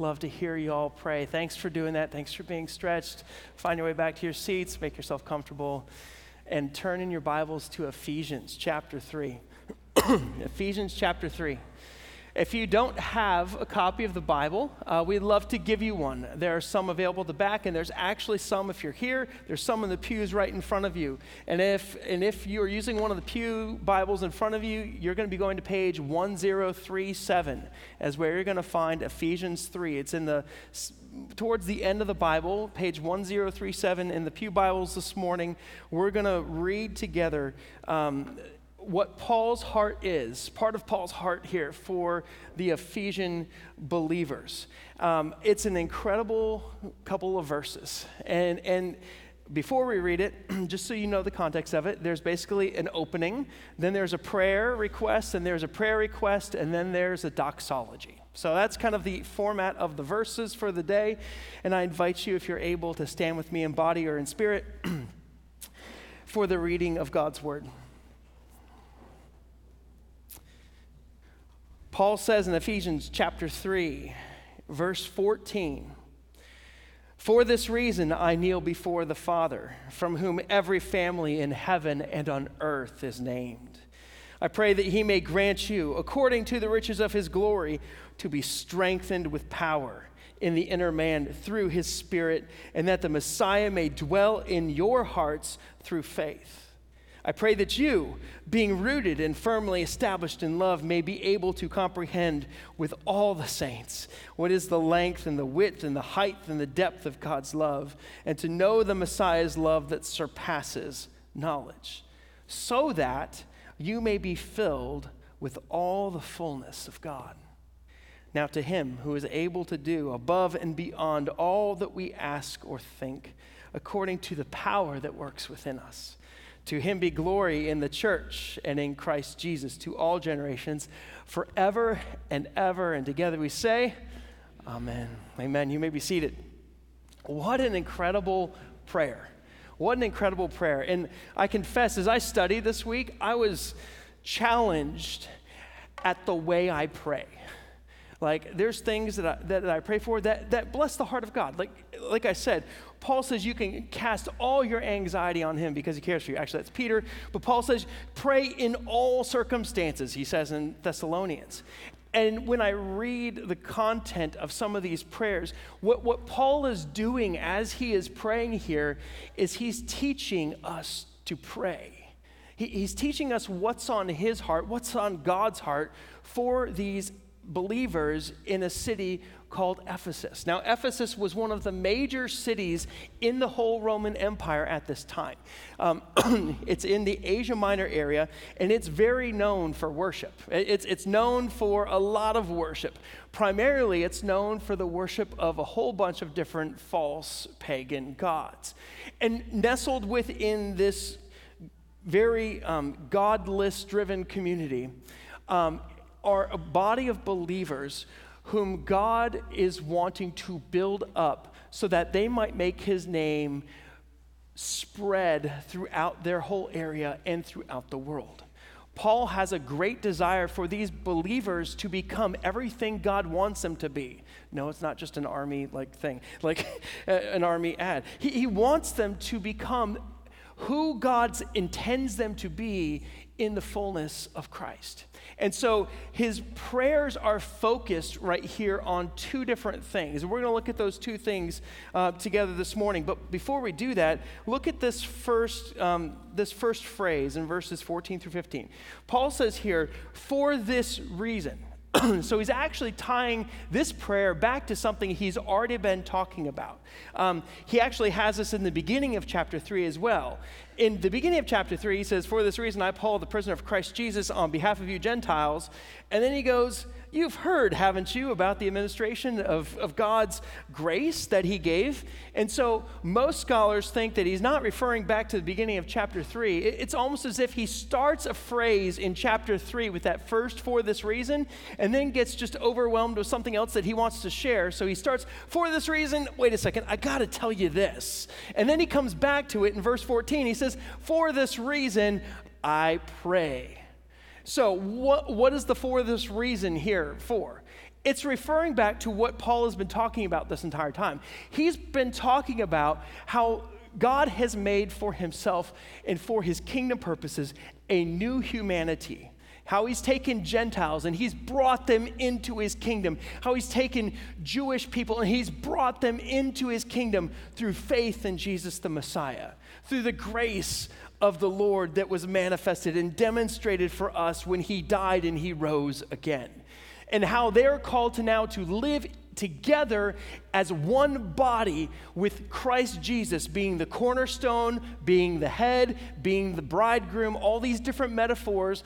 Love to hear you all pray. Thanks for doing that. Thanks for being stretched. Find your way back to your seats, make yourself comfortable, and turn in your Bibles to Ephesians chapter 3. Ephesians chapter 3. If you don't have a copy of the Bible, uh, we'd love to give you one. There are some available at the back, and there's actually some if you're here. There's some in the pews right in front of you. And if, and if you're using one of the Pew Bibles in front of you, you're going to be going to page 1037 as where you're going to find Ephesians 3. It's in the towards the end of the Bible, page 1037 in the Pew Bibles this morning. We're going to read together. Um, what Paul's heart is, part of Paul's heart here for the Ephesian believers. Um, it's an incredible couple of verses. And, and before we read it, just so you know the context of it, there's basically an opening, then there's a prayer request, and there's a prayer request, and then there's a doxology. So that's kind of the format of the verses for the day. And I invite you, if you're able, to stand with me in body or in spirit for the reading of God's word. Paul says in Ephesians chapter 3, verse 14, For this reason I kneel before the Father, from whom every family in heaven and on earth is named. I pray that he may grant you, according to the riches of his glory, to be strengthened with power in the inner man through his Spirit, and that the Messiah may dwell in your hearts through faith I pray that you, being rooted and firmly established in love, may be able to comprehend with all the saints what is the length and the width and the height and the depth of God's love, and to know the Messiah's love that surpasses knowledge, so that you may be filled with all the fullness of God. Now, to him who is able to do above and beyond all that we ask or think, according to the power that works within us. To him be glory in the church and in Christ Jesus to all generations, forever and ever. And together we say, Amen. Amen. You may be seated. What an incredible prayer. What an incredible prayer. And I confess, as I studied this week, I was challenged at the way I pray. Like, there's things that I, that, that I pray for that, that bless the heart of God. Like, like I said, Paul says you can cast all your anxiety on him because he cares for you. Actually, that's Peter. But Paul says, pray in all circumstances, he says in Thessalonians. And when I read the content of some of these prayers, what, what Paul is doing as he is praying here is he's teaching us to pray. He, he's teaching us what's on his heart, what's on God's heart for these believers in a city called Ephesus. Now, Ephesus was one of the major cities in the whole Roman Empire at this time. Um, it's in the Asia Minor area, and it's very known for worship. It's, it's known for a lot of worship. Primarily, it's known for the worship of a whole bunch of different false pagan gods. And nestled within this very um, godless driven community, um, are a body of believers whom God is wanting to build up so that they might make his name spread throughout their whole area and throughout the world. Paul has a great desire for these believers to become everything God wants them to be. No, it's not just an army like thing, like an army ad. He, he wants them to become who God intends them to be in the fullness of Christ. And so his prayers are focused right here on two different things. And we're going to look at those two things uh, together this morning. But before we do that, look at this first, um, this first phrase in verses 14 through 15. Paul says here, for this reason. so he's actually tying this prayer back to something he's already been talking about. Um, he actually has this in the beginning of chapter 3 as well. In the beginning of chapter 3, he says, For this reason, I, Paul, the prisoner of Christ Jesus, on behalf of you Gentiles. And then he goes, you've heard, haven't you, about the administration of, of God's grace that he gave? And so most scholars think that he's not referring back to the beginning of chapter 3. It's almost as if he starts a phrase in chapter 3 with that first for this reason, and then gets just overwhelmed with something else that he wants to share. So he starts, for this reason, wait a second, I got to tell you this. And then he comes back to it in verse 14. He says, for this reason, I pray. So, what, what is the for this reason here for? It's referring back to what Paul has been talking about this entire time. He's been talking about how God has made for himself and for his kingdom purposes a new humanity. How he's taken Gentiles and he's brought them into his kingdom. How he's taken Jewish people and he's brought them into his kingdom through faith in Jesus the Messiah, through the grace of the Lord that was manifested and demonstrated for us when he died and he rose again. And how they're called to now to live together as one body with Christ Jesus being the cornerstone, being the head, being the bridegroom, all these different metaphors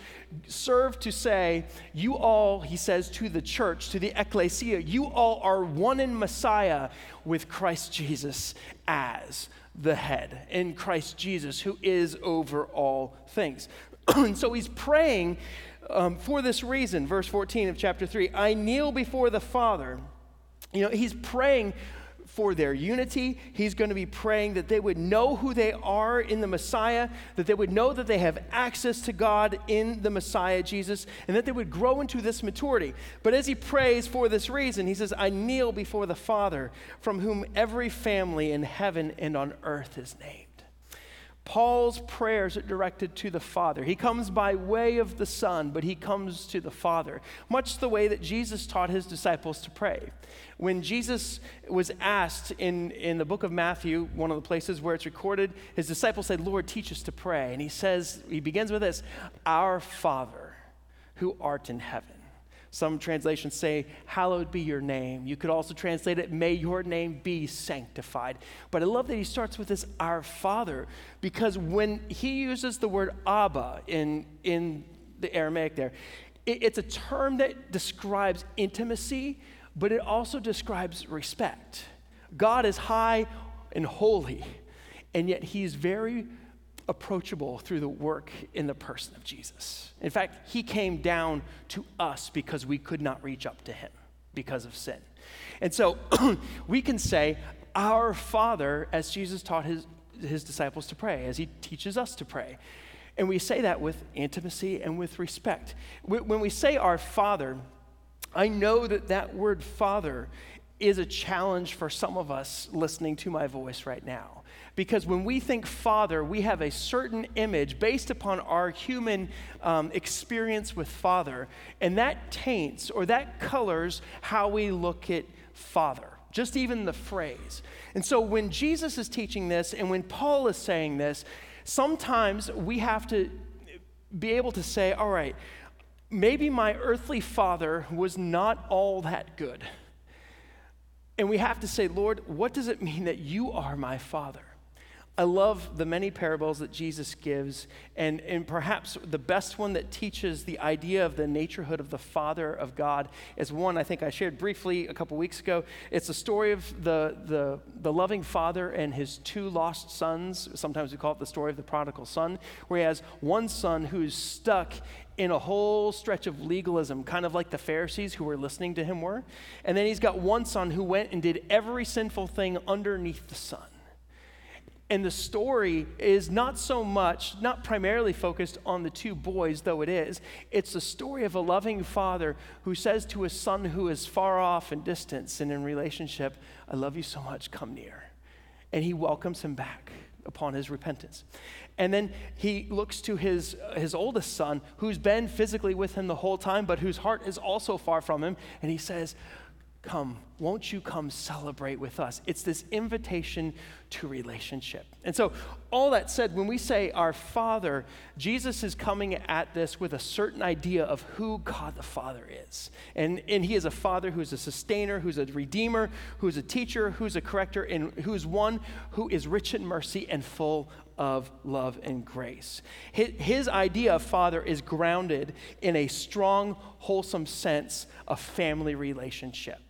serve to say, you all, he says to the church, to the ecclesia, you all are one in Messiah with Christ Jesus as the head in Christ Jesus, who is over all things. and so he's praying um, for this reason, verse 14 of chapter 3 I kneel before the Father. You know, he's praying for their unity. He's going to be praying that they would know who they are in the Messiah, that they would know that they have access to God in the Messiah, Jesus, and that they would grow into this maturity. But as he prays for this reason, he says, I kneel before the Father, from whom every family in heaven and on earth is named. Paul's prayers are directed to the Father. He comes by way of the Son, but he comes to the Father, much the way that Jesus taught his disciples to pray. When Jesus was asked in, in the book of Matthew, one of the places where it's recorded, his disciples said, Lord, teach us to pray. And he says, he begins with this Our Father who art in heaven. Some translations say, Hallowed be your name. You could also translate it, May your name be sanctified. But I love that he starts with this, Our Father, because when he uses the word Abba in, in the Aramaic there, it, it's a term that describes intimacy, but it also describes respect. God is high and holy, and yet he's very approachable through the work in the person of Jesus. In fact, he came down to us because we could not reach up to him because of sin. And so we can say, Our Father, as Jesus taught his, his disciples to pray, as he teaches us to pray. And we say that with intimacy and with respect. When we say our Father, I know that that word Father is a challenge for some of us listening to my voice right now. Because when we think Father, we have a certain image based upon our human um, experience with Father, and that taints or that colors how we look at Father, just even the phrase. And so when Jesus is teaching this and when Paul is saying this, sometimes we have to be able to say, all right, maybe my earthly father was not all that good. And we have to say, Lord, what does it mean that you are my father? I love the many parables that Jesus gives, and, and perhaps the best one that teaches the idea of the naturehood of the Father of God is one I think I shared briefly a couple weeks ago. It's the story of the, the, the loving Father and his two lost sons. Sometimes we call it the story of the prodigal son, where he has one son who's stuck in a whole stretch of legalism, kind of like the Pharisees who were listening to him were. And then he's got one son who went and did every sinful thing underneath the sun. And the story is not so much, not primarily focused on the two boys, though it is. It's the story of a loving father who says to his son who is far off and distant and in relationship, I love you so much, come near. And he welcomes him back upon his repentance. And then he looks to his, his oldest son, who's been physically with him the whole time, but whose heart is also far from him. And he says, Come, won't you come celebrate with us? It's this invitation to relationship. And so, all that said, when we say our Father, Jesus is coming at this with a certain idea of who God the Father is. And, and He is a Father who's a sustainer, who's a redeemer, who's a teacher, who's a corrector, and who's one who is rich in mercy and full of love and grace. His, his idea of Father is grounded in a strong, wholesome sense of family relationship.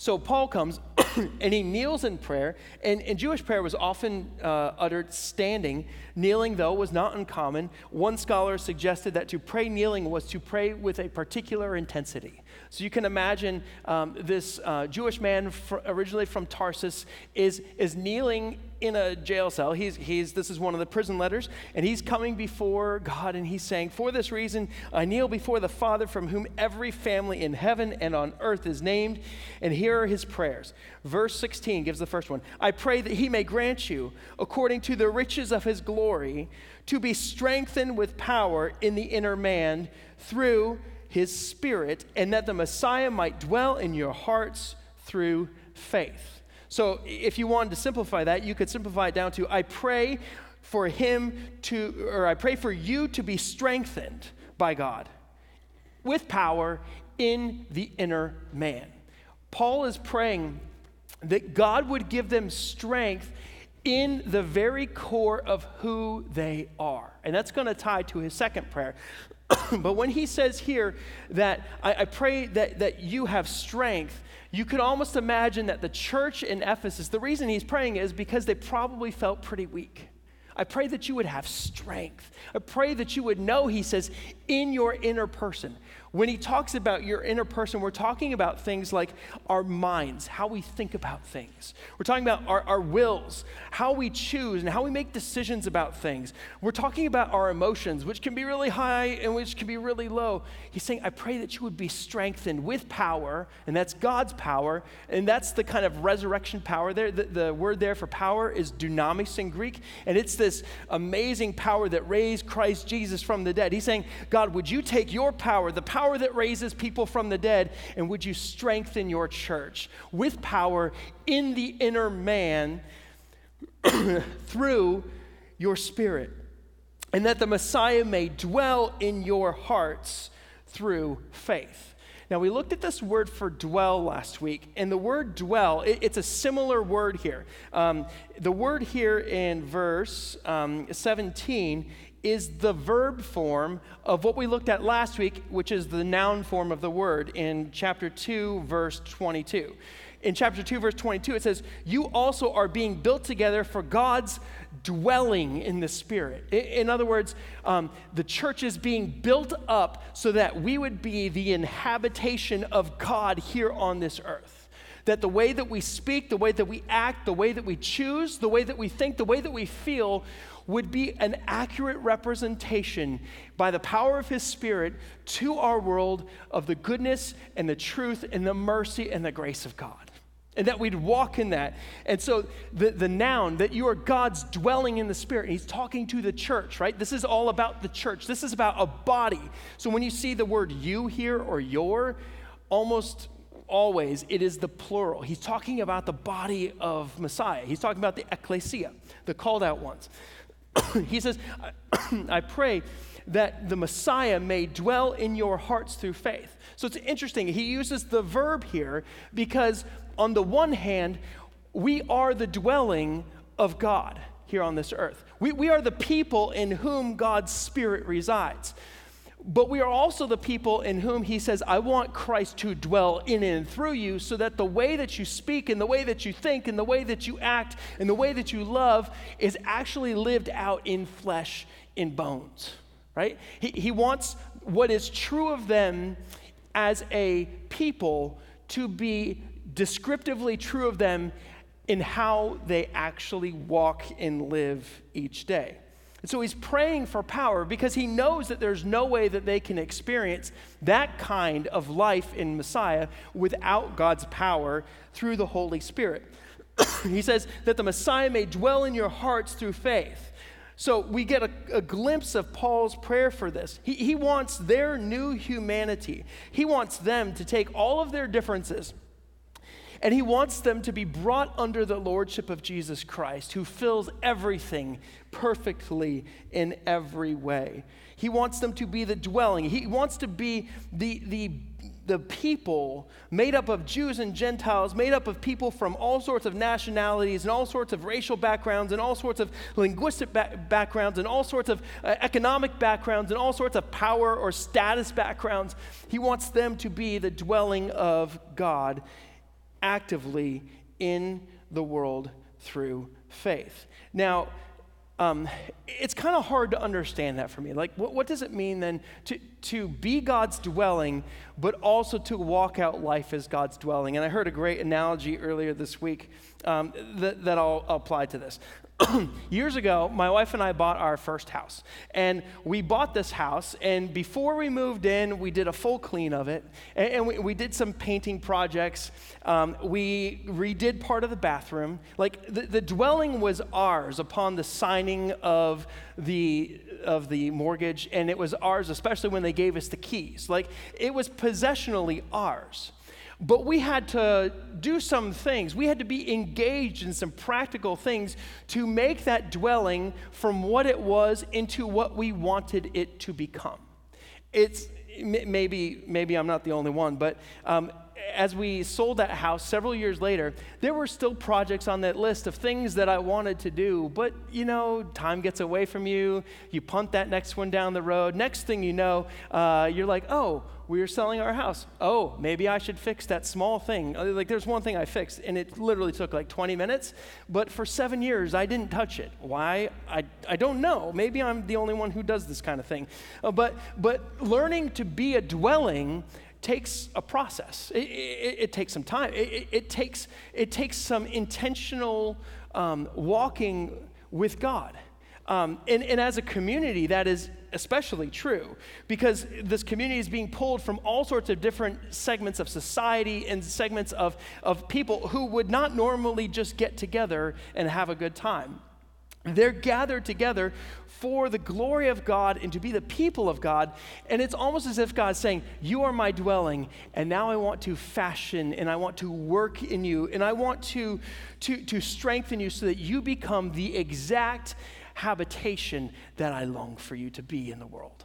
So Paul comes and he kneels in prayer, and, and Jewish prayer was often uh, uttered standing. Kneeling, though, was not uncommon. One scholar suggested that to pray kneeling was to pray with a particular intensity. So you can imagine um, this uh, Jewish man fr- originally from Tarsus is, is kneeling in a jail cell. He's, he's, this is one of the prison letters, and he's coming before God and he's saying, For this reason, I kneel before the Father from whom every family in heaven and on earth is named. And here are his prayers. Verse 16 gives the first one I pray that he may grant you, according to the riches of his glory, to be strengthened with power in the inner man through his spirit, and that the Messiah might dwell in your hearts through faith. So if you wanted to simplify that, you could simplify it down to I pray for him to, or I pray for you to be strengthened by God with power in the inner man. Paul is praying that God would give them strength in the very core of who they are. And that's going to tie to his second prayer. but when he says here that I, I, pray that, that you have strength, you could almost imagine that the church in Ephesus, the reason he's praying is because they probably felt pretty weak. I pray that you would have strength. I pray that you would know, he says, in your inner person. When he talks about your inner person, we're talking about things like our minds, how we think about things. We're talking about our, our wills, how we choose, and how we make decisions about things. We're talking about our emotions, which can be really high and which can be really low. He's saying, I pray that you would be strengthened with power, and that's God's power, and that's the kind of resurrection power there. The, the word there for power is dunamis in Greek, and it's this amazing power that raised Christ Jesus from the dead. He's saying, God, would you take your power, the power power that raises people from the dead, and would you strengthen your church with power in the inner man through your spirit, and that the Messiah may dwell in your hearts through faith. Now, we looked at this word for dwell last week, and the word dwell, it, it's a similar word here. Um, the word here in verse um, 17 is the verb form of what we looked at last week, which is the noun form of the word in chapter 2, verse 22. In chapter 2, verse 22, it says, You also are being built together for God's dwelling in the Spirit. In other words, um, the church is being built up so that we would be the inhabitation of God here on this earth. That the way that we speak, the way that we act, the way that we choose, the way that we think, the way that we feel would be an accurate representation by the power of His Spirit to our world of the goodness and the truth and the mercy and the grace of God. And that we'd walk in that. And so the, the noun that you are God's dwelling in the Spirit, He's talking to the church, right? This is all about the church. This is about a body. So when you see the word you here or your, almost always it is the plural. He's talking about the body of Messiah. He's talking about the ecclesia, the called out ones. he says, I pray that the Messiah may dwell in your hearts through faith. So it's interesting. He uses the verb here because, on the one hand, we are the dwelling of God here on this earth. We, we are the people in whom God's Spirit resides. But we are also the people in whom he says, I want Christ to dwell in and through you so that the way that you speak and the way that you think and the way that you act and the way that you love is actually lived out in flesh, in bones, right? He, he wants what is true of them as a people to be descriptively true of them in how they actually walk and live each day. And so he's praying for power because he knows that there's no way that they can experience that kind of life in Messiah without God's power through the Holy Spirit. he says that the Messiah may dwell in your hearts through faith. So we get a, a glimpse of Paul's prayer for this. He, he wants their new humanity, he wants them to take all of their differences And he wants them to be brought under the lordship of Jesus Christ, who fills everything perfectly in every way. He wants them to be the dwelling. He wants to be the, the the people made up of Jews and Gentiles, made up of people from all sorts of nationalities and all sorts of racial backgrounds and all sorts of linguistic ba- backgrounds and all sorts of uh, economic backgrounds and all sorts of power or status backgrounds. He wants them to be the dwelling of God actively in the world through faith. Now, um, it's kind of hard to understand that for me. Like, what, what, does it mean then to, to be God's dwelling, but also to walk out life as God's dwelling? And I heard a great analogy earlier this week um, that, that I'll, apply to this. years ago, my wife and I bought our first house. And we bought this house, and before we moved in, we did a full clean of it. And, and we, we, did some painting projects. Um, we redid part of the bathroom. Like the, the dwelling was ours upon the signing of the, of the mortgage, and it was ours, especially when they gave us the keys. Like it was possessionally ours. But we had to do some things. We had to be engaged in some practical things to make that dwelling from what it was into what we wanted it to become. It's maybe maybe I'm not the only one, but um, as we sold that house several years later, there were still projects on that list of things that I wanted to do. But, you know, time gets away from you. You punt that next one down the road. Next thing you know, uh, you're like, oh, we are selling our house. Oh, maybe I should fix that small thing. Uh, like, there's one thing I fixed, and it literally took like 20 minutes. But for seven years, I didn't touch it. Why? I, I don't know. Maybe I'm the only one who does this kind of thing. Uh, but, but learning to be a dwelling takes a process. It, it, it takes some time. It, it, takes, it takes some intentional um, walking with God. Um, and, and as a community, that is especially true because this community is being pulled from all sorts of different segments of society and segments of, of people who would not normally just get together and have a good time. They're gathered together for the glory of God and to be the people of God. And it's almost as if God's saying, You are my dwelling, and now I want to fashion and I want to work in you, and I want to, to, to strengthen you so that you become the exact habitation that I long for you to be in the world.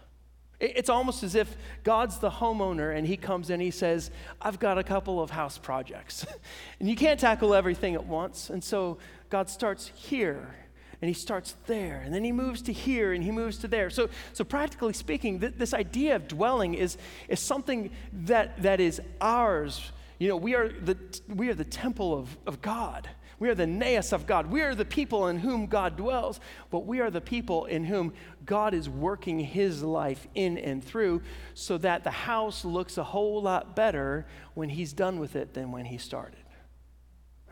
It's almost as if God's the homeowner and he comes in, he says, I've got a couple of house projects. and you can't tackle everything at once. And so God starts here and he starts there, and then he moves to here, and he moves to there. So, so practically speaking, th- this idea of dwelling is, is something that, that is ours. You know, we are the, we are the temple of, of God. We are the naos of God. We are the people in whom God dwells, but we are the people in whom God is working his life in and through so that the house looks a whole lot better when he's done with it than when he started.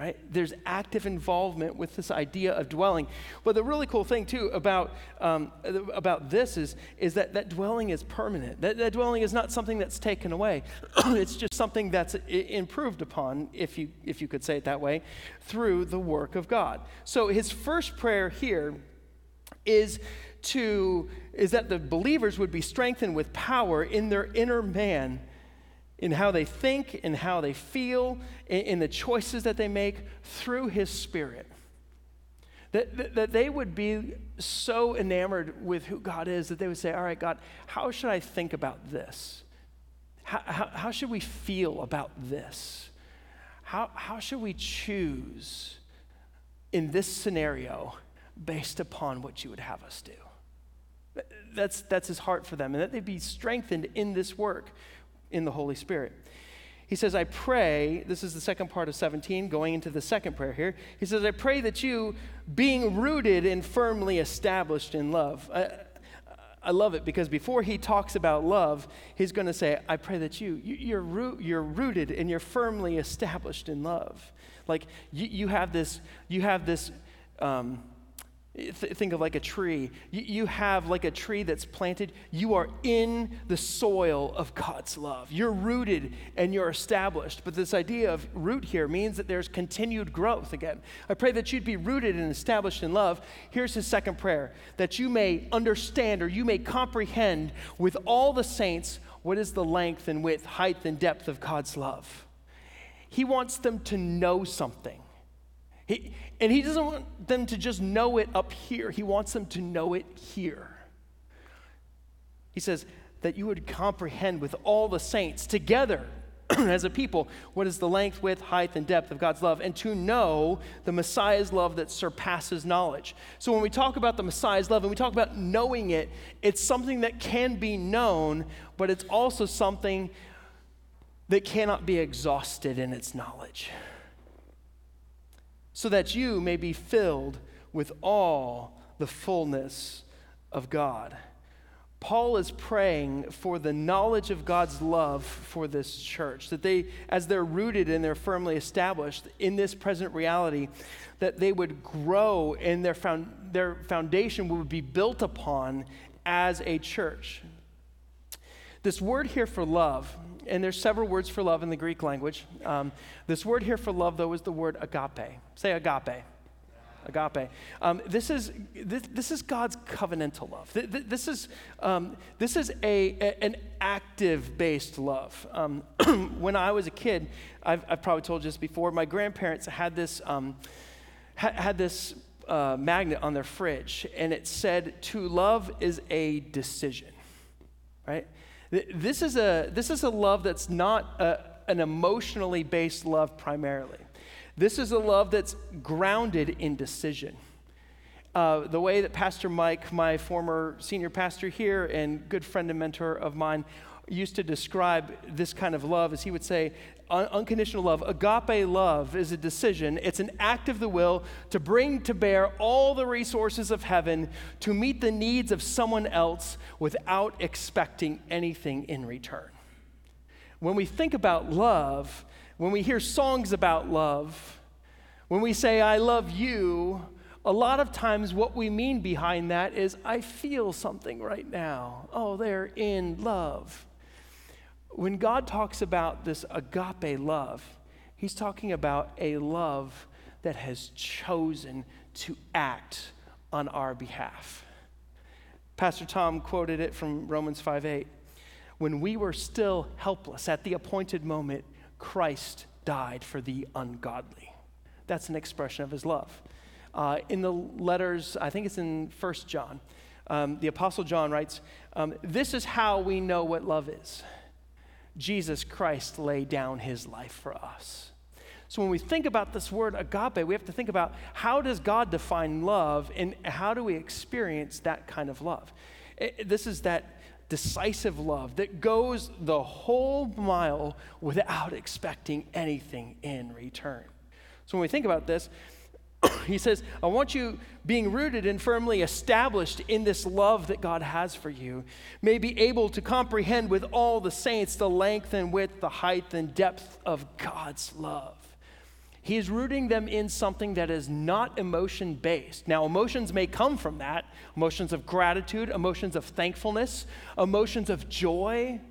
Right? There's active involvement with this idea of dwelling. But the really cool thing, too, about, um, about this is, is that that dwelling is permanent. That, that dwelling is not something that's taken away, it's just something that's improved upon, if you, if you could say it that way, through the work of God. So his first prayer here is to is that the believers would be strengthened with power in their inner man in how they think, in how they feel, in, in the choices that they make through His Spirit. That, that, that, they would be so enamored with who God is that they would say, All right, God, how should I think about this? How, how, how should we feel about this? How, how should we choose in this scenario based upon what you would have us do? That's, that's his heart for them, and that they'd be strengthened in this work in the Holy Spirit. He says, I pray, this is the second part of 17, going into the second prayer here. He says, I pray that you, being rooted and firmly established in love. I, I love it because before he talks about love, he's going to say, I pray that you, you are root, you're rooted and you're firmly established in love. Like you, you have this, you have this um, think of like a tree. You, you have like a tree that's planted. You are in the soil of God's love. You're rooted and you're established. But this idea of root here means that there's continued growth again. I pray that you'd be rooted and established in love. Here's his second prayer that you may understand or you may comprehend with all the saints what is the length and width, height and depth of God's love He wants them to know something. He, and He doesn't want them to just know it up here, He wants them to know it here. He says, that you would comprehend with all the saints together as a people what is the length, width, height, and depth of God's love, and to know the Messiah's love that surpasses knowledge. So when we talk about the Messiah's love and we talk about knowing it, it's something that can be known, but it's also something that cannot be exhausted in its knowledge. So that you may be filled with all the fullness of God. Paul is praying for the knowledge of God's love for this church, that they, as they're rooted and they're firmly established in this present reality, that they would grow and their, found, their foundation would be built upon as a church. This word here for love, and there's several words for love in the Greek language. Um, this word here for love, though, is the word agape. Say agape agape. Um, this, is, this, this is God's covenantal love. This is, um, this is a, a an active based love. Um, when I was a kid, I've, I've, probably told you this before, my grandparents had this, um, ha- had this uh, magnet on their fridge, and it said, To love is a decision, right? This is a, this is a love that's not a, an emotionally based love primarily. This is a love that's grounded in decision. Uh, the way that Pastor Mike, my former senior pastor here and good friend and mentor of mine, used to describe this kind of love is he would say, un- unconditional love, agape love is a decision. It's an act of the will to bring to bear all the resources of heaven to meet the needs of someone else without expecting anything in return. When we think about love, when we hear songs about love, when we say, I love you, a lot of times what we mean behind that is, I feel something right now. Oh, they're in love. When God talks about this agape love, he's talking about a love that has chosen to act on our behalf. Pastor Tom quoted it from Romans 5 8. When we were still helpless at the appointed moment, Christ died for the ungodly. That's an expression of his love. Uh, in the letters, I think it's in First John, um, the Apostle John writes, um, This is how we know what love is. Jesus Christ laid down his life for us. So when we think about this word agape, we have to think about how does God define love and how do we experience that kind of love? It, this is that decisive love that goes the whole mile without expecting anything in return. So when we think about this, he says, I want you being rooted and firmly established in this love that God has for you, may be able to comprehend with all the saints the length and width, the height and depth of God's love he is rooting them in something that is not emotion based. Now, emotions may come from that emotions of gratitude, emotions of thankfulness, emotions of joy.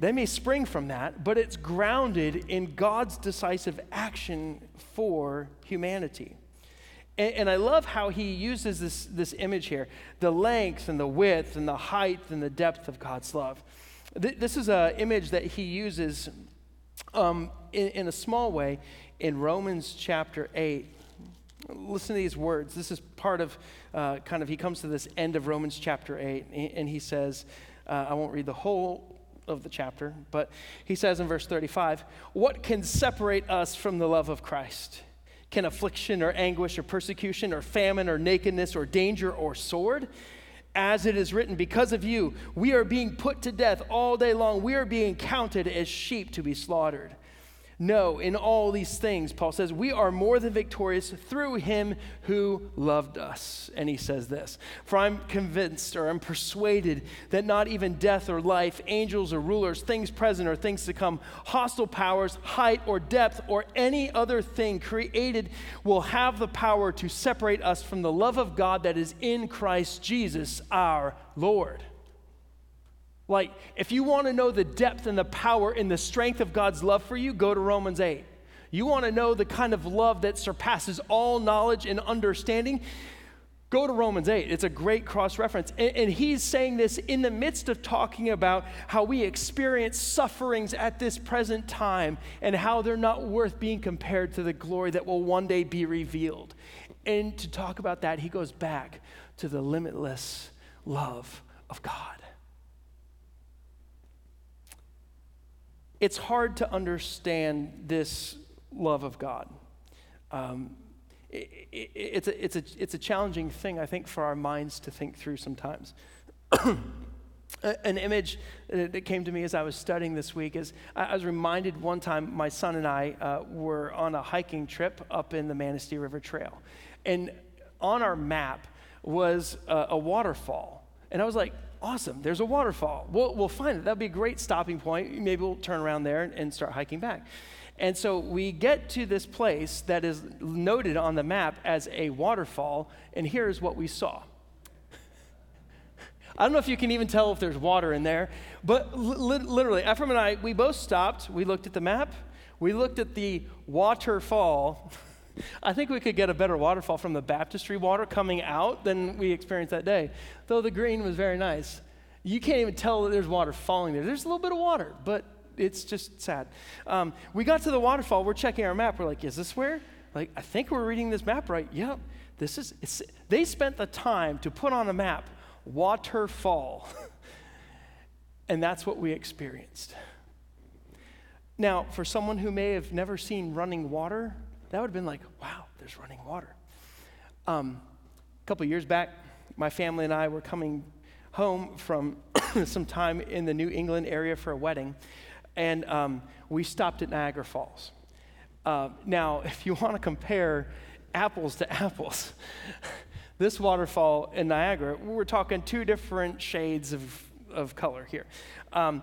They may spring from that, but it's grounded in God's decisive action for humanity. And, and, I love how he uses this, this image here the length and the width and the height and the depth of God's love. Th- this is an image that he uses um, in, in a small way in Romans chapter 8. Listen to these words. This is part of uh, kind of, he comes to this end of Romans chapter 8, and he says, uh, I won't read the whole of the chapter, but he says in verse 35, What can separate us from the love of Christ? Can affliction or anguish or persecution or famine or nakedness or danger or sword? As it is written, because of you, we are being put to death all day long. We are being counted as sheep to be slaughtered. No, in all these things, Paul says, we are more than victorious through him who loved us. And he says this For I'm convinced or I'm persuaded that not even death or life, angels or rulers, things present or things to come, hostile powers, height or depth, or any other thing created will have the power to separate us from the love of God that is in Christ Jesus our Lord. Like, if you want to know the depth and the power and the strength of God's love for you, go to Romans 8. You want to know the kind of love that surpasses all knowledge and understanding? Go to Romans 8. It's a great cross reference. And, and, he's saying this in the midst of talking about how we experience sufferings at this present time and how they're not worth being compared to the glory that will one day be revealed. And to talk about that, he goes back to the limitless love of God. It's hard to understand this love of God. Um, it, it, it's, a, it's, a, it's a challenging thing, I think, for our minds to think through sometimes. An image that came to me as I was studying this week is I was reminded one time my son and I uh, were on a hiking trip up in the Manistee River Trail. And on our map was a, a waterfall. And I was like, awesome, there's a waterfall. We'll, we'll find it. That'll be a great stopping point. Maybe we'll turn around there and, and start hiking back. And so we get to this place that is noted on the map as a waterfall, and here's what we saw. I don't know if you can even tell if there's water in there, but li- literally, Ephraim and I, we both stopped. We looked at the map, we looked at the waterfall. I think we could get a better waterfall from the baptistry water coming out than we experienced that day, though the green was very nice. You can't even tell that there's water falling there. There's a little bit of water, but it's just sad. Um, we got to the waterfall. We're checking our map. We're like, is this where? Like, I think we're reading this map right. Yep. This is. they spent the time to put on a map waterfall, and that's what we experienced. Now, for someone who may have never seen running water, that would have been like, wow, there's running water. Um, a couple years back, my family and I were coming home from some time in the New England area for a wedding and um, we stopped at Niagara Falls. Uh, now, if you want to compare apples to apples, this waterfall in Niagara, we're talking two different shades of, of color here. Um,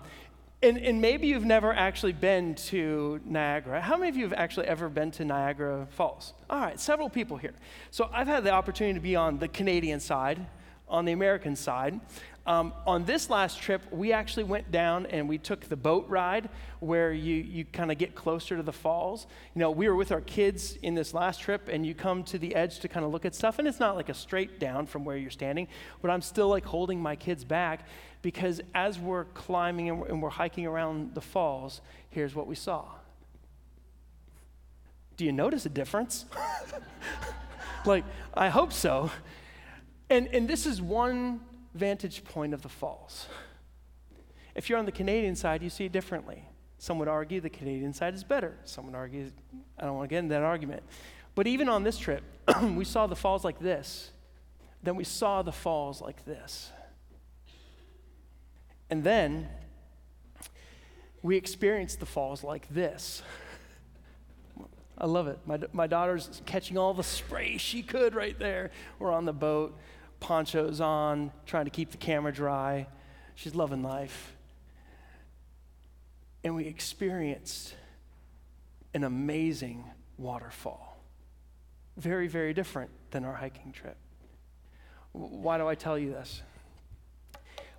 and, and, maybe you've never actually been to Niagara. How many of you have actually ever been to Niagara Falls? All right, several people here. So I've had the opportunity to be on the Canadian side, on the American side. Um, on this last trip, we actually went down and we took the boat ride where you, you kind of get closer to the falls. You know, we were with our kids in this last trip, and you come to the edge to kind of look at stuff, and it's not like a straight down from where you're standing, but I'm still like holding my kids back because as we're climbing and we're, and we're hiking around the falls, here's what we saw. Do you notice a difference? like, I hope so. And, and this is one vantage point of the falls. If you're on the Canadian side, you see it differently. Some would argue the Canadian side is better. Some would argue, I don't want to get into that argument. But even on this trip, we saw the falls like this. Then we saw the falls like this. And then we experienced the falls like this. I love it. My, my daughter's catching all the spray she could right there. We're on the boat ponchos on, trying to keep the camera dry. She's loving life. And we experienced an amazing waterfall. Very, very different than our hiking trip. Why do I tell you this?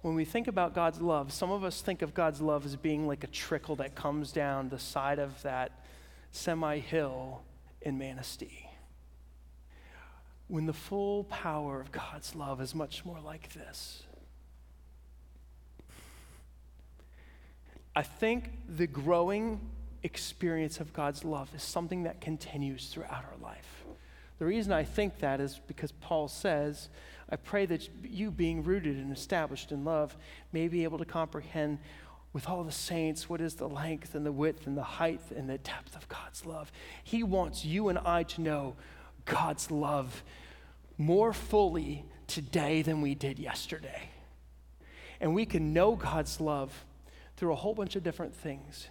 When we think about God's love, some of us think of God's love as being like a trickle that comes down the side of that semi hill in Manistee when the full power of God's love is much more like this. I think the growing experience of God's love is something that continues throughout our life. The reason I think that is because Paul says, I pray that you, being rooted and established in love, may be able to comprehend with all the saints what is the length and the width and the height and the depth of God's love. He wants you and I to know God's love more fully today than we did yesterday. And we can know God's love through a whole bunch of different things.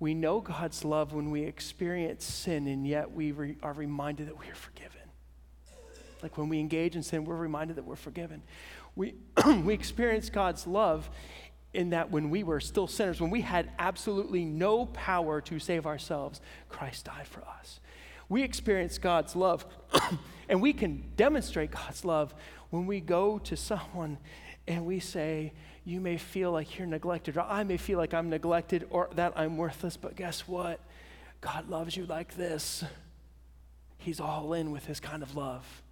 We know God's love when we experience sin, and yet we re- are reminded that we are forgiven. Like when we engage in sin, we're reminded that we're forgiven. We, we experience God's love in that when we were still sinners, when we had absolutely no power to save ourselves, Christ died for us. We experience God's love, and we can demonstrate God's love when we go to someone and we say, You may feel like you're neglected, or I may feel like I'm neglected, or that I'm worthless, but guess what? God loves you like this. He's all in with his kind of love.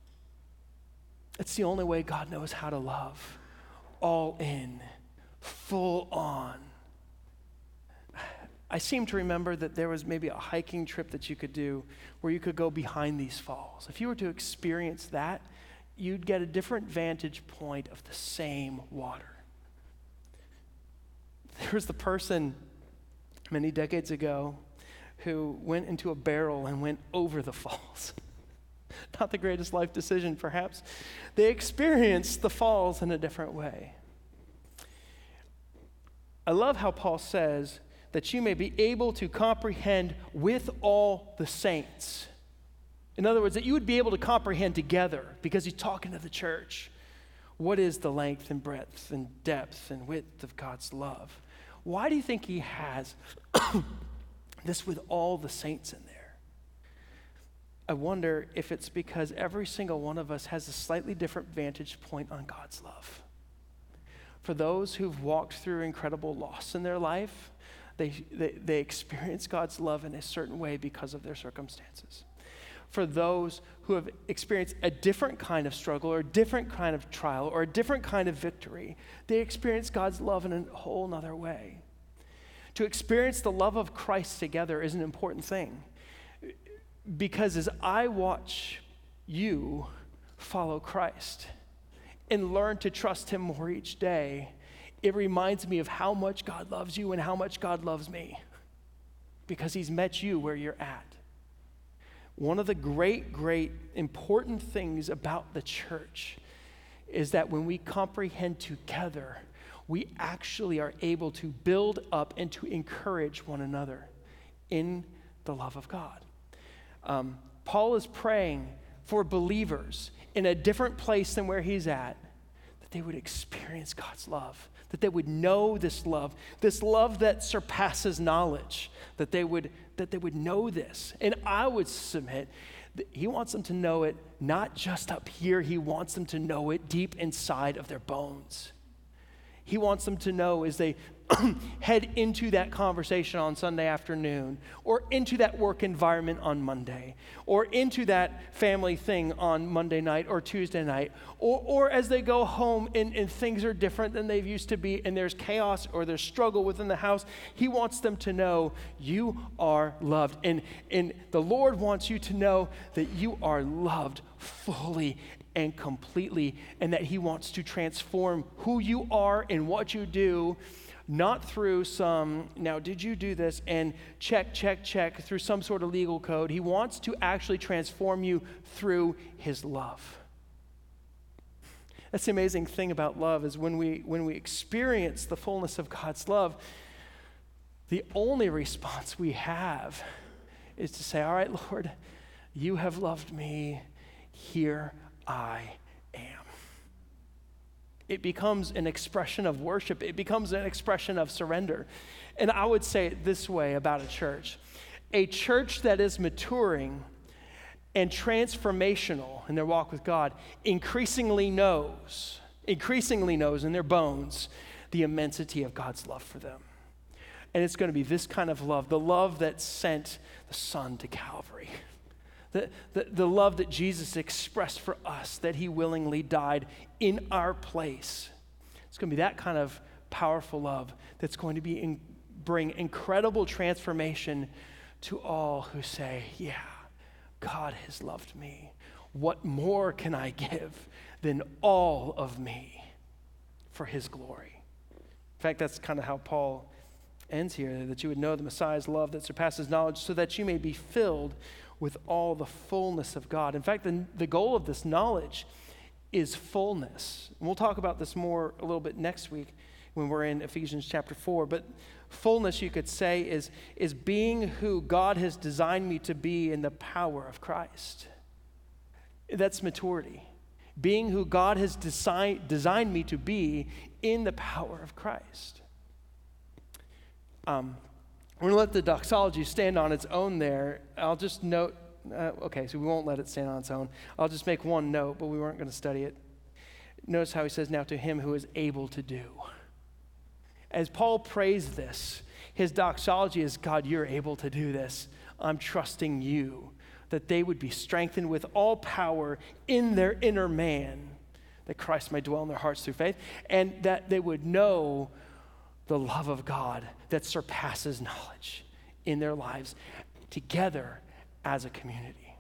It's the only way God knows how to love. All in, full on. I seem to remember that there was maybe a hiking trip that you could do where you could go behind these falls. If you were to experience that, you'd get a different vantage point of the same water. There was the person many decades ago who went into a barrel and went over the falls. Not the greatest life decision, perhaps. They experienced the falls in a different way. I love how Paul says that you may be able to comprehend with all the saints. In other words, that you would be able to comprehend together because he's talking to the church. What is the length and breadth and depth and width of God's love? Why do you think he has this with all the saints in there? I wonder if it's because every single one of us has a slightly different vantage point on God's love. For those who've walked through incredible loss in their life, they, they, they experience God's love in a certain way because of their circumstances. For those who have experienced a different kind of struggle or a different kind of trial or a different kind of victory, they experience God's love in a whole other way. To experience the love of Christ together is an important thing because as I watch you follow Christ and learn to trust Him more each day, it reminds me of how much God loves you and how much God loves me because He's met you where you're at. One of the great, great important things about the church is that when we comprehend together, we actually are able to build up and to encourage one another in the love of God. Um, Paul is praying for believers in a different place than where he's at, that they would experience God's love, that they would know this love, this love that surpasses knowledge, that they would, that they would know this. And I would submit he wants them to know it not just up here, he wants them to know it deep inside of their bones. He wants them to know as they head into that conversation on Sunday afternoon, or into that work environment on Monday, or into that family thing on Monday night or Tuesday night, or, or as they go home and, and things are different than they've used to be, and there's chaos or there's struggle within the house. He wants them to know you are loved. And, and the Lord wants you to know that you are loved fully and completely, and that He wants to transform who you are and what you do, not through some, now, did you do this? And check, check, check, through some sort of legal code. He wants to actually transform you through His love. That's the amazing thing about love is when we when we experience the fullness of God's love, the only response we have is to say, "All right, Lord, you have loved me. Here I. It becomes an expression of worship, it becomes an expression of surrender. And I would say it this way about a church a church that is maturing and transformational in their walk with God increasingly knows, increasingly knows in their bones the immensity of God's love for them. And it's going to be this kind of love, the love that sent the Son to Calvary the, the, the love that Jesus expressed for us, that he willingly died in our place. It's going to be that kind of powerful love that's going to be in, bring incredible transformation to all who say, Yeah, God has loved me. What more can I give than all of me for his glory? In fact, that's kind of how Paul ends here that you would know the Messiah's love that surpasses knowledge, so that you may be filled with all the fullness of God. In fact, the, the goal of this knowledge is fullness. And we'll talk about this more a little bit next week when we're in Ephesians chapter 4. But fullness, you could say, is, is being who God has designed me to be in the power of Christ. That's maturity. Being who God has design, designed me to be in the power of Christ. Um, we're going to let the doxology stand on its own there. I'll just note, uh, okay, so we won't let it stand on its own. I'll just make one note, but we weren't going to study it. Notice how he says, Now to him who is able to do. As Paul prays this, his doxology is God, you're able to do this. I'm trusting you that they would be strengthened with all power in their inner man that Christ may dwell in their hearts through faith, and that they would know the love of God that surpasses knowledge in their lives together as a community.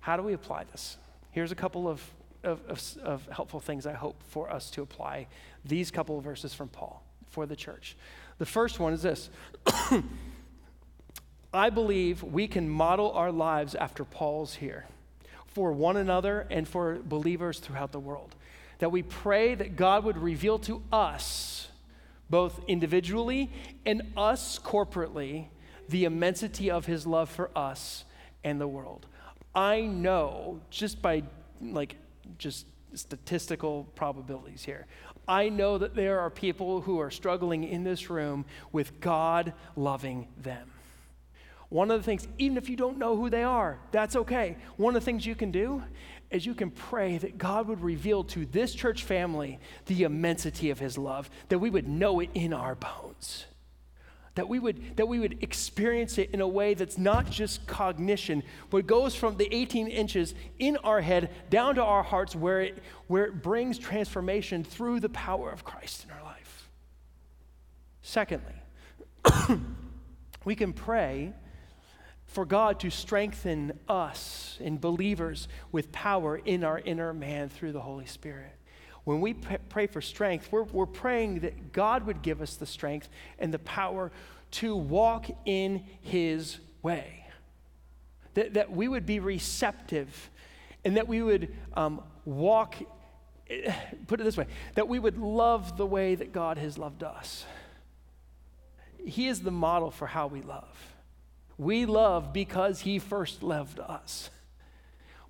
How do we apply this? Here's a couple of, of, of, of helpful things I hope for us to apply these couple of verses from Paul for the church. The first one is this I believe we can model our lives after Paul's here for one another and for believers throughout the world. That we pray that God would reveal to us, both individually and us corporately, the immensity of his love for us and the world. I know just by like just statistical probabilities here. I know that there are people who are struggling in this room with God loving them. One of the things, even if you don't know who they are, that's okay. One of the things you can do is you can pray that God would reveal to this church family the immensity of his love, that we would know it in our bones. That we, would, that we would experience it in a way that's not just cognition, but goes from the 18 inches in our head down to our hearts where it, where it brings transformation through the power of Christ in our life. Secondly, we can pray for God to strengthen us in believers with power in our inner man through the Holy Spirit. When we pray for strength, we're, we're praying that God would give us the strength and the power to walk in His way. That, that we would be receptive and that we would um, walk, put it this way, that we would love the way that God has loved us. He is the model for how we love. We love because he first loved us.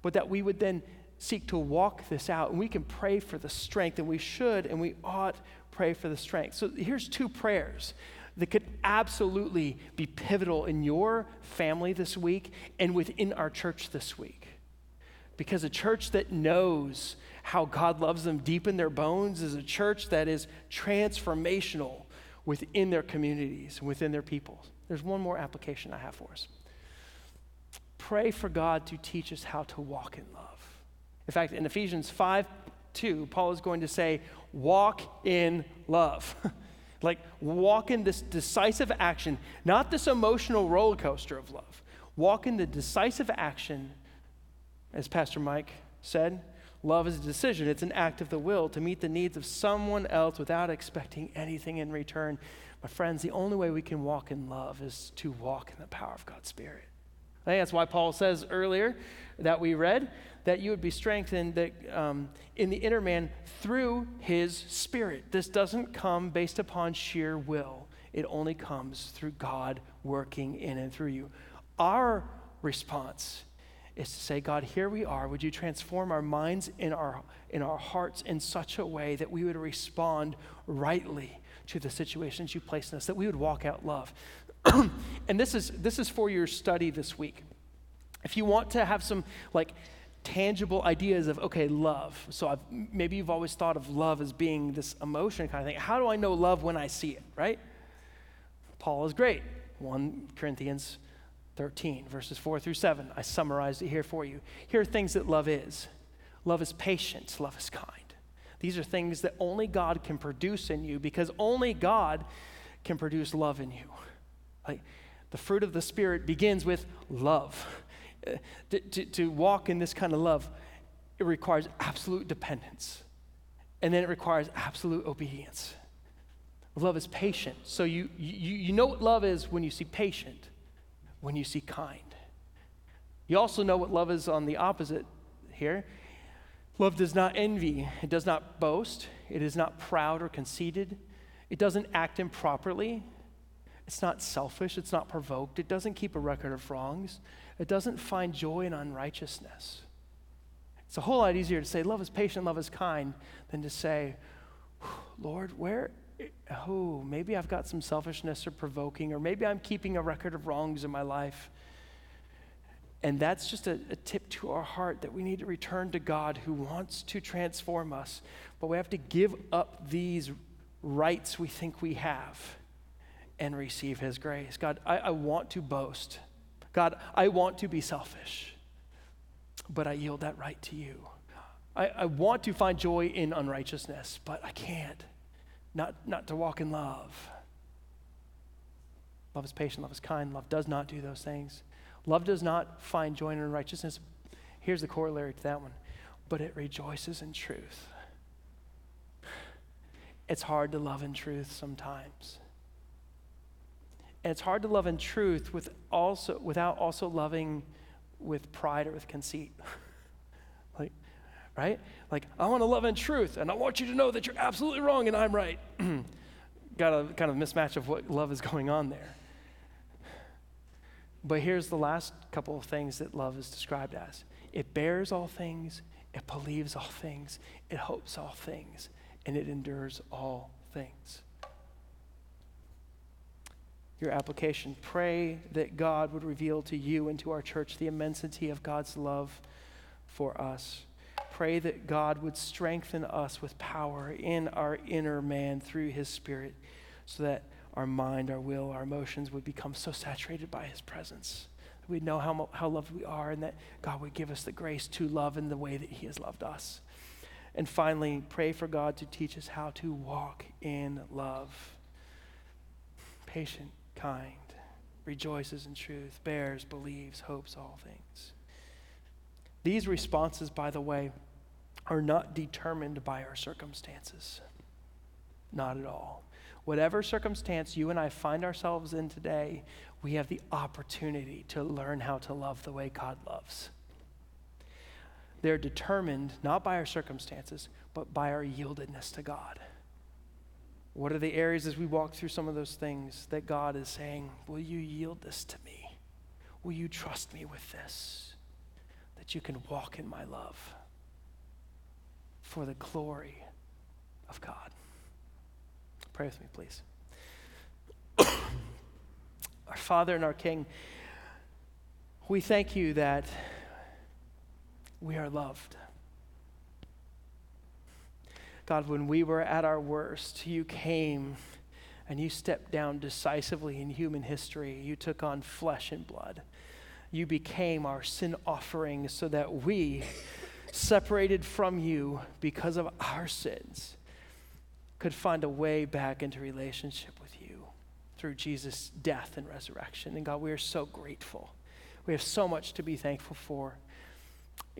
But that we would then seek to walk this out and we can pray for the strength and we should and we ought pray for the strength. So here's two prayers that could absolutely be pivotal in your family this week and within our church this week. Because a church that knows how God loves them deep in their bones is a church that is transformational within their communities, within their people. There's one more application I have for us. Pray for God to teach us how to walk in love. In fact, in Ephesians 5 2, Paul is going to say, walk in love. like, walk in this decisive action, not this emotional roller coaster of love. Walk in the decisive action, as Pastor Mike said, Love is a decision, it's an act of the will to meet the needs of someone else without expecting anything in return. My friends, the only way we can walk in love is to walk in the power of God's Spirit. I think that's why Paul says earlier that we read that you would be strengthened that, um, in the inner man through his Spirit. This doesn't come based upon sheer will, it only comes through God working in and through you. Our response is to say, God, here we are. Would you transform our minds and our, in our hearts in such a way that we would respond rightly to the situations you place in us, that we would walk out love. and this is, this is for your study this week. If you want to have some like tangible ideas of, okay, love. So I've, maybe you've always thought of love as being this emotion kind of thing. How do I know love when I see it, right? Paul is great. 1 Corinthians 13, verses 4 through 7. I summarized it here for you. Here are things that love is love is patient, love is kind. These are things that only God can produce in you because only God can produce love in you. Like the fruit of the Spirit begins with love. Uh, to, to, to walk in this kind of love, it requires absolute dependence. And then it requires absolute obedience. Love is patient. So you, you, you know what love is when you see patient, when you see kind. You also know what love is on the opposite here. Love does not envy, it does not boast, it is not proud or conceited, it doesn't act improperly, it's not selfish, it's not provoked, it doesn't keep a record of wrongs, it doesn't find joy in unrighteousness. It's a whole lot easier to say, love is patient, love is kind, than to say, Lord, where, oh, maybe I've got some selfishness or provoking, or maybe I'm keeping a record of wrongs in my life. And that's just a, a, tip to our heart that we need to return to God who wants to transform us. But we have to give up these rights we think we have and receive His grace. God, I, I want to boast. God, I want to be selfish. But I yield that right to you. I, I want to find joy in unrighteousness, but I can't. Not, not to walk in love. Love is patient, love is kind. Love does not do those things. Love does not find joy in unrighteousness. Here's the corollary to that one but it rejoices in truth. It's hard to love in truth sometimes. And it's hard to love in truth with also, without also loving with pride or with conceit. like, right? Like, I want to love in truth, and I want you to know that you're absolutely wrong and I'm right. Got a kind of mismatch of what love is going on there. But here's the last couple of things that love is described as it bears all things, it believes all things, it hopes all things, and it endures all things. Your application pray that God would reveal to you and to our church the immensity of God's love for us. Pray that God would strengthen us with power in our inner man through his Spirit so that our mind, our will, our emotions would become so saturated by his presence we'd know how, how loved we are and that God would give us the grace to love in the way that He has loved us. And finally, pray for God to teach us how to walk in love. Patient, kind, rejoices in truth, bears, believes, hopes all things. These responses, by the way, are not determined by our circumstances. Not at all. Whatever circumstance you and I find ourselves in today, we have the opportunity to learn how to love the way God loves. They're determined not by our circumstances, but by our yieldedness to God. What are the areas as we walk through some of those things that God is saying, Will you yield this to me? Will you trust me with this? That you can walk in my love for the glory of God. Pray with me, please. our Father and our King, we thank you that we are loved. God, when we were at our worst, you came and you stepped down decisively in human history. You took on flesh and blood. You became our sin offering so that we, separated from you because of our sins, could find a way back into relationship with you through Jesus' death and resurrection. And God, we are so grateful. We have so much to be thankful for.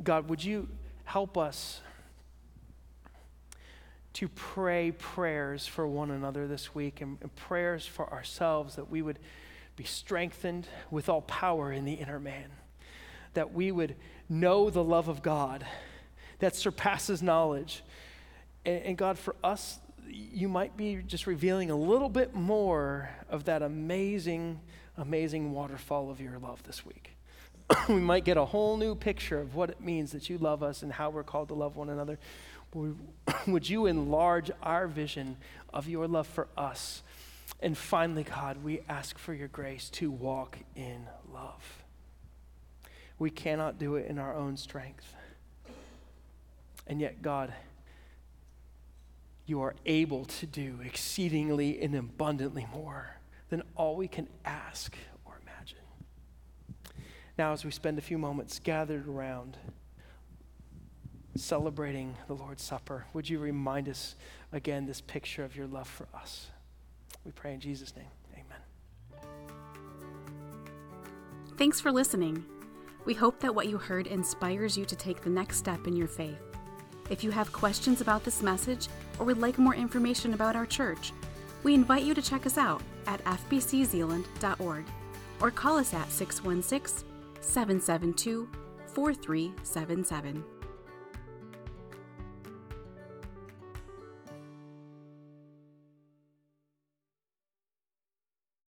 God, would you help us to pray prayers for one another this week and, and prayers for ourselves that we would be strengthened with all power in the inner man, that we would know the love of God that surpasses knowledge. And, and God, for us you might be just revealing a little bit more of that amazing, amazing waterfall of your love this week. we might get a whole new picture of what it means that you love us and how we're called to love one another. Would you enlarge our vision of your love for us? And finally, God, we ask for your grace to walk in love. We cannot do it in our own strength. And yet, God, you are able to do exceedingly and abundantly more than all we can ask or imagine. Now, as we spend a few moments gathered around celebrating the Lord's Supper, would you remind us again this picture of your love for us? We pray in Jesus' name. Amen. Thanks for listening. We hope that what you heard inspires you to take the next step in your faith. If you have questions about this message or would like more information about our church, we invite you to check us out at fbczeeland.org or call us at 616 772 4377.